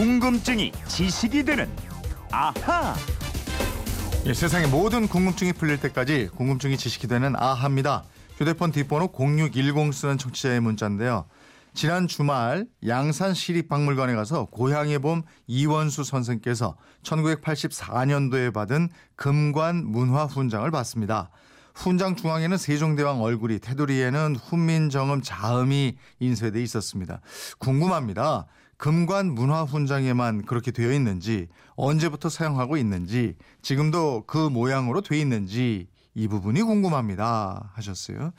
궁금증이 지식이 되는 아하. 예, 세상의 모든 궁금증이 풀릴 때까지 궁금증이 지식이 되는 아합니다. 휴대폰 뒷번호 0610 쓰는 청취자의 문자인데요. 지난 주말 양산 시립박물관에 가서 고향의 봄 이원수 선생께서 1984년도에 받은 금관 문화 훈장을 받습니다. 훈장 중앙에는 세종대왕 얼굴이 테두리에는 훈민정음 자음이 인쇄돼 있었습니다. 궁금합니다. 금관 문화 훈장에만 그렇게 되어 있는지 언제부터 사용하고 있는지 지금도 그 모양으로 돼 있는지 이 부분이 궁금합니다 하셨어요.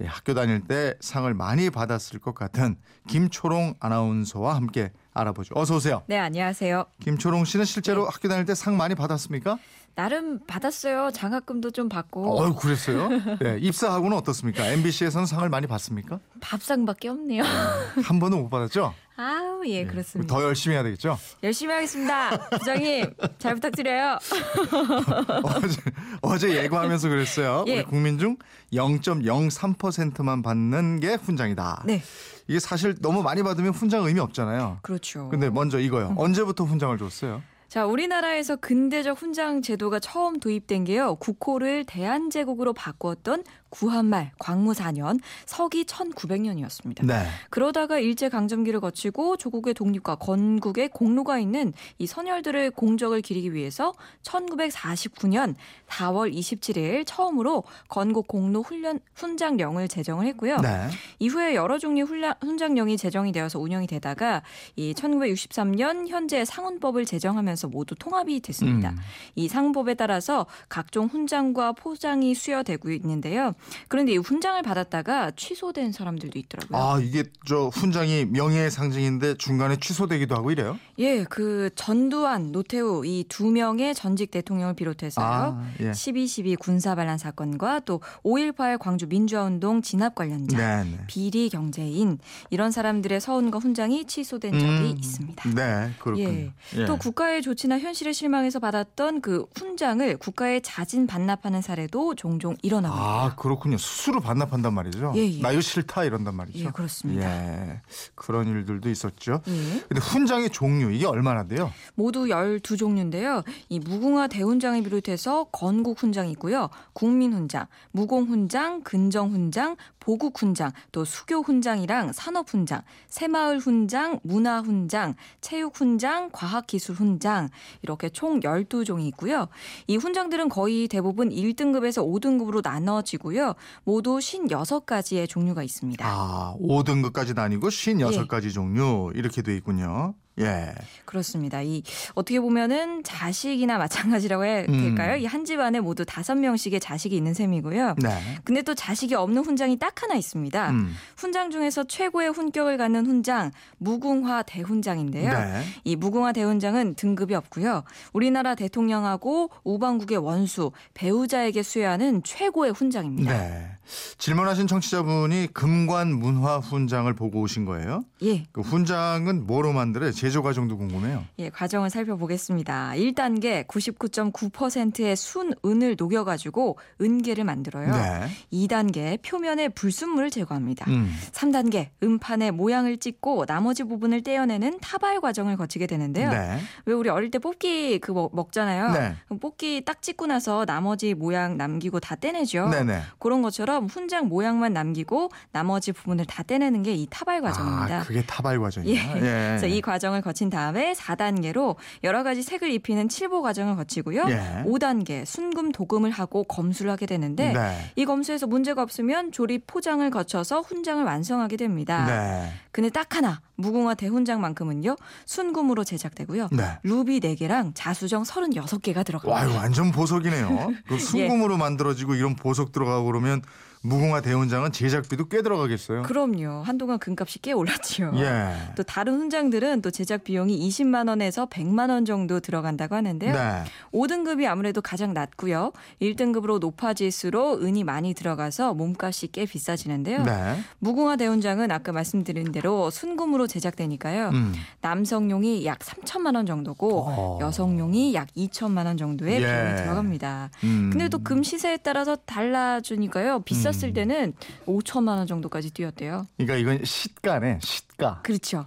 예, 학교 다닐 때 상을 많이 받았을 것 같은 김초롱 아나운서와 함께 알아보죠. 어서 오세요. 네, 안녕하세요. 김초롱 씨는 실제로 학교 다닐 때 상 많이 받았습니까? 나름 받았어요. 장학금도 좀 받고 어, 그랬어요? 네, 입사하고는 어떻습니까? MBC에서는 상을 많이 받습니까? 밥상밖에 없네요. 한 번은 못 받았죠? 아우, 예, 그렇습니다. 더 열심히 해야 되겠죠? 열심히 하겠습니다. 부장님, 잘 부탁드려요. 어제, 어제 예고하면서 그랬어요. 예. 우리 국민 중 0.03%만 받는 게 훈장이다. 네, 이게 사실 너무 많이 받으면 훈장 의미 없잖아요. 그렇죠. 근데 먼저 이거요. 언제부터 훈장을 줬어요? 자, 우리나라에서 근대적 훈장 제도가 처음 도입된 게요. 국호를 대한제국으로 바꾸었던 구한말 광무 4년 서기 1900년이었습니다. 네. 그러다가 일제 강점기를 거치고 조국의 독립과 건국의 공로가 있는 이 선열들의 공적을 기리기 위해서 1949년 4월 27일 처음으로 건국 공로 훈련 훈장령을 제정을 했고요. 네. 이후에 여러 종류 훈장령이 제정이 되어서 운영이 되다가 이 1963년 현재 상훈법을 제정하면서 모두 통합이 됐습니다. 음. 이 상법에 따라서 각종 훈장과 포장이 수여되고 있는데요. 그런데 이 훈장을 받았다가 취소된 사람들도 있더라고요. 아, 이게 저 훈장이 명예의 상징인데 중간에 취소되기도 하고 이래요? 예, 그 전두환, 노태우 이 두 명의 전직 대통령을 비롯해서요. 아, 예. 12.12 군사 반란 사건과 또 5.18 광주 민주화 운동 진압 관련자, 네, 네. 비리 경제인 이런 사람들의 서훈과 훈장이 취소된 적이 음, 있습니다. 네, 그렇군요. 예. 예. 또 국가의 조치나 현실에 실망해서 받았던 그 훈장을 국가에 자진 반납하는 사례도 종종 일어나고 아, 있고요. 그렇군요. 스스로 반납한단 말이죠. 예, 예. 나 이거 싫다 이런단 말이죠. 예, 그렇습니다. 예. 그런 일들도 있었죠. 예. 근데 훈장의 종류 이게 얼마나 돼요? 모두 12종류인데요. 이 무궁화 대훈장을 비롯해서 건국 훈장이 있고요. 국민 훈장, 무공 훈장, 근정 훈장, 보국 훈장, 또 수교 훈장이랑 산업 훈장, 새마을 훈장, 문화 훈장, 체육 훈장, 과학 기술 훈장 이렇게 총 12종이 있고요. 이 훈장들은 거의 대부분 1등급에서 5등급으로 나눠지고요. 모두 56가지의 종류가 있습니다. 아, 5등급까지 나뉘고 56가지 예. 종류 이렇게 돼 있군요. 예. 그렇습니다. 이 어떻게 보면은 자식이나 마찬가지라고 해야 음. 될까요? 이한 집안에 모두 다섯 명씩의 자식이 있는 셈이고요. 네. 근데 또 자식이 없는 훈장이 딱 하나 있습니다. 음. 훈장 중에서 최고의 훈격을 갖는 훈장 무궁화 대훈장인데요. 네. 이 무궁화 대훈장은 등급이 없고요. 우리나라 대통령하고 우방국의 원수 배우자에게 수여하는 최고의 훈장입니다. 네. 질문하신 청취자분이 금관 문화 훈장을 보고 오신 거예요? 예. 그 훈장은 뭐로 만들어요? 제조 과정도 궁금해요. 예, 과정을 살펴보겠습니다. 1단계 99.9%의 순은을 녹여 가지고 은계를 만들어요. 네. 2단계 표면에 불순물을 제거합니다. 음. 3단계 음판의 모양을 찍고 나머지 부분을 떼어내는 타발 과정을 거치게 되는데요. 네. 왜 우리 어릴 때 뽑기 그 먹, 먹잖아요. 네. 뽑기 딱 찍고 나서 나머지 모양 남기고 다 떼내죠. 네네. 그런 것처럼 훈장 모양만 남기고 나머지 부분을 다 떼내는 게 이 타발 과정입니다. 아, 그게 타발 과정이야. 예. 그래서 이 과정을 거친 다음에 4단계로 여러 가지 색을 입히는 칠보 과정을 거치고요. 예. 5단계 순금 도금을 하고 검수를 하게 되는데 네. 이 검수에서 문제가 없으면 조립 포장을 거쳐서 훈장을 완성하게 됩니다. 네. 근데 딱 하나 무궁화 대훈장만큼은요 순금으로 제작되고요. 네. 루비 4개랑 자수정 36개가 들어갑니다. 와, 완전 보석이네요. 그 예. 순금으로 만들어지고 이런 보석 들어가고 그러면 무궁화 대훈장은 제작비도 꽤 들어가겠어요. 그럼요. 한동안 금값이 꽤 올랐지요. 예. 또 다른 훈장들은 또 제작 비용이 20만 원에서 100만 원 정도 들어간다고 하는데요. 네. 5등급이 아무래도 가장 낮고요. 1등급으로 높아질수록 은이 많이 들어가서 몸값이 꽤 비싸지는데요. 네. 무궁화 대훈장은 아까 말씀드린 대로 순금으로 제작되니까요. 음. 남성용이 약 3천만 원 정도고 어. 여성용이 약 2천만 원 정도의 예. 비용이 들어갑니다. 음. 근데 또 금 시세에 따라서 달라주니까요. 비싼 비쌌을 때는 5천만 원 정도까지 뛰었대요. 그러니까 이건 시가네, 시가. 그렇죠.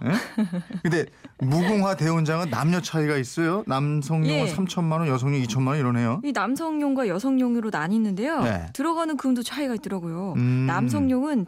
근데 무궁화 대훈장은 남녀 차이가 있어요. 남성용은 예. 3천만 원, 여성용 2천만 원 이러네요. 이 남성용과 여성용으로 나뉘는데요. 네. 들어가는 금도 차이가 있더라고요. 음. 남성용은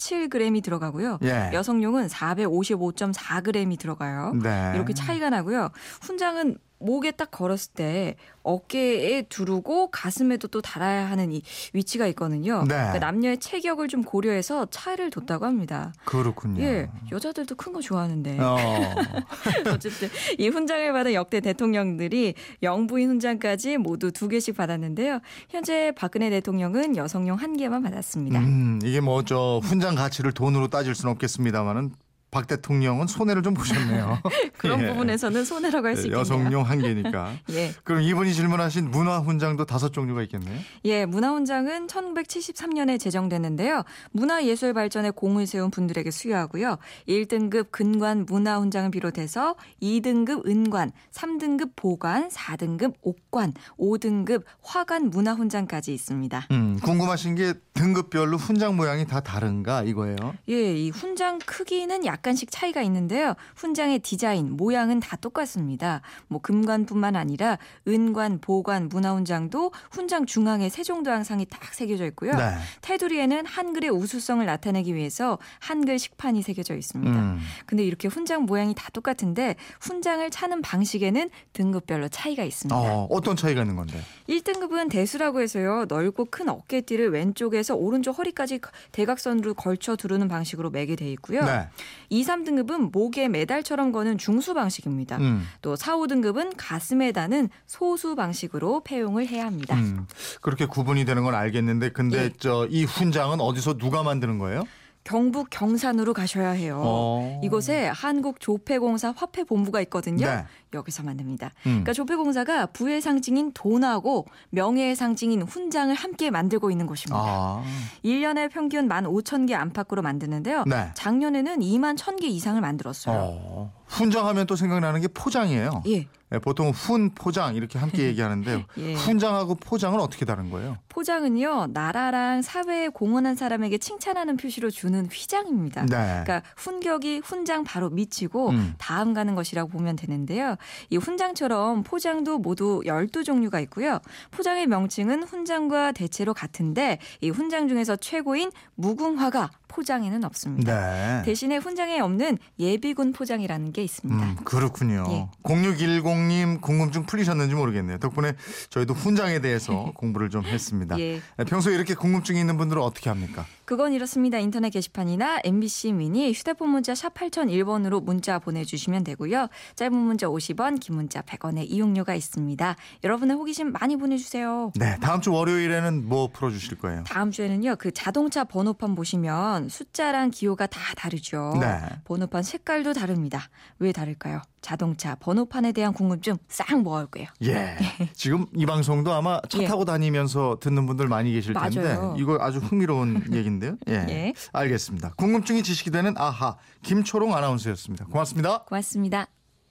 717g이 들어가고요. 예. 여성용은 455.4g이 들어가요. 네. 이렇게 차이가 나고요. 훈장은 목에 딱 걸었을 때 어깨에 두르고 가슴에도 또 달아야 하는 이 위치가 있거든요. 네. 그러니까 남녀의 체격을 좀 고려해서 차이를 뒀다고 합니다. 그렇군요. 예, 여자들도 큰 거 좋아하는데 어. 어쨌든 이 훈장을 받은 역대 대통령들이 영부인 훈장까지 모두 두 개씩 받았는데요. 현재 박근혜 대통령은 여성용 한 개만 받았습니다. 음, 이게 뭐 저 훈장 가치를 돈으로 따질 수는 없겠습니다만은 박 대통령은 손해를 좀 보셨네요. 그런 예. 부분에서는 손해라고 할 수 있겠네요. 여성용 한 개니까. 예. 그럼 이분이 질문하신 문화 훈장도 다섯 종류가 있겠네요. 예, 문화훈장은 1973년에 제정됐는데요. 문화예술 발전에 공을 세운 분들에게 수여하고요. 1등급 근관 문화훈장을 비롯해서 2등급 은관, 3등급 보관, 4등급 옥관, 5등급 화관 문화훈장까지 있습니다. 음, 궁금하신 게 등급별로 훈장 모양이 다 다른가 이거예요. 예, 이 훈장 크기는 약 간씩 차이가 있는데요. 훈장의 디자인, 모양은 다 똑같습니다. 뭐 금관뿐만 아니라 은관, 보관, 문화훈장도 훈장 중앙에 세종도항상이 딱 새겨져 있고요. 네. 테두리에는 한글의 우수성을 나타내기 위해서 한글 식판이 새겨져 있습니다. 음. 근데 이렇게 훈장 모양이 다 똑같은데 훈장을 차는 방식에는 등급별로 차이가 있습니다. 어, 어떤 차이가 있는 건데? 1등급은 대수라고 해서요. 넓고 큰 어깨띠를 왼쪽에서 오른쪽 허리까지 대각선으로 걸쳐 두르는 방식으로 매게 돼 있고요. 네. 2, 3등급은 목에 메달처럼 거는 중수 방식입니다. 음. 또 4, 5등급은 가슴에 다는 소수 방식으로 폐용을 해야 합니다. 음, 그렇게 구분이 되는 건 알겠는데 근데 예. 저이 훈장은 어디서 누가 만드는 거예요? 경북 경산으로 가셔야 해요. 어. 이곳에 한국 조폐공사 화폐 본부가 있거든요. 네. 여기서 만듭니다. 음. 그러니까 조폐공사가 부의 상징인 돈하고 명예의 상징인 훈장을 함께 만들고 있는 곳입니다. 아. 1년에 평균 15,000개 안팎으로 만드는데요. 네. 작년에는 2만 1,000개 이상을 만들었어요. 어. 훈장하면 또 생각나는 게 포장이에요. 예. 네, 보통 훈, 포장 이렇게 함께 얘기하는데요. 예. 훈장하고 포장은 어떻게 다른 거예요? 포장은요, 나라랑 사회에 공헌한 사람에게 칭찬하는 표시로 주는 휘장입니다. 네. 그러니까 훈격이 훈장 바로 밑이고 음. 다음 가는 것이라고 보면 되는데요. 이 훈장처럼 포장도 모두 12종류가 있고요. 포장의 명칭은 훈장과 대체로 같은데 이 훈장 중에서 최고인 무궁화가 포장에는 없습니다. 네. 대신에 훈장에 없는 예비군 포장이라는 게 있습니다. 음, 그렇군요. 예. 0610님 궁금증 풀리셨는지 모르겠네요. 덕분에 저희도 훈장에 대해서 공부를 좀 했습니다. 예. 평소에 이렇게 궁금증이 있는 분들은 어떻게 합니까? 그건 이렇습니다. 인터넷 게시판이나 MBC 미니 휴대폰 문자 샵 8001번으로 문자 보내주시면 되고요. 짧은 문자 50원, 긴 문자 100원의 이용료가 있습니다. 여러분의 호기심 많이 보내주세요. 네, 다음 주 월요일에는 뭐 풀어주실 거예요? 다음 주에는요, 그 자동차 번호판 보시면 숫자랑 기호가 다 다르죠. 네. 번호판 색깔도 다릅니다. 왜 다를까요? 자동차 번호판에 대한 궁금증 싹 모아올게요. 예. 지금 이 방송도 아마 차 예. 타고 다니면서 듣는 분들 많이 계실 텐데 맞아요. 이거 아주 흥미로운 얘기인데요. 예. 예. 알겠습니다. 궁금증이 지식이 되는 아하 김초롱 아나운서였습니다. 고맙습니다. 고맙습니다.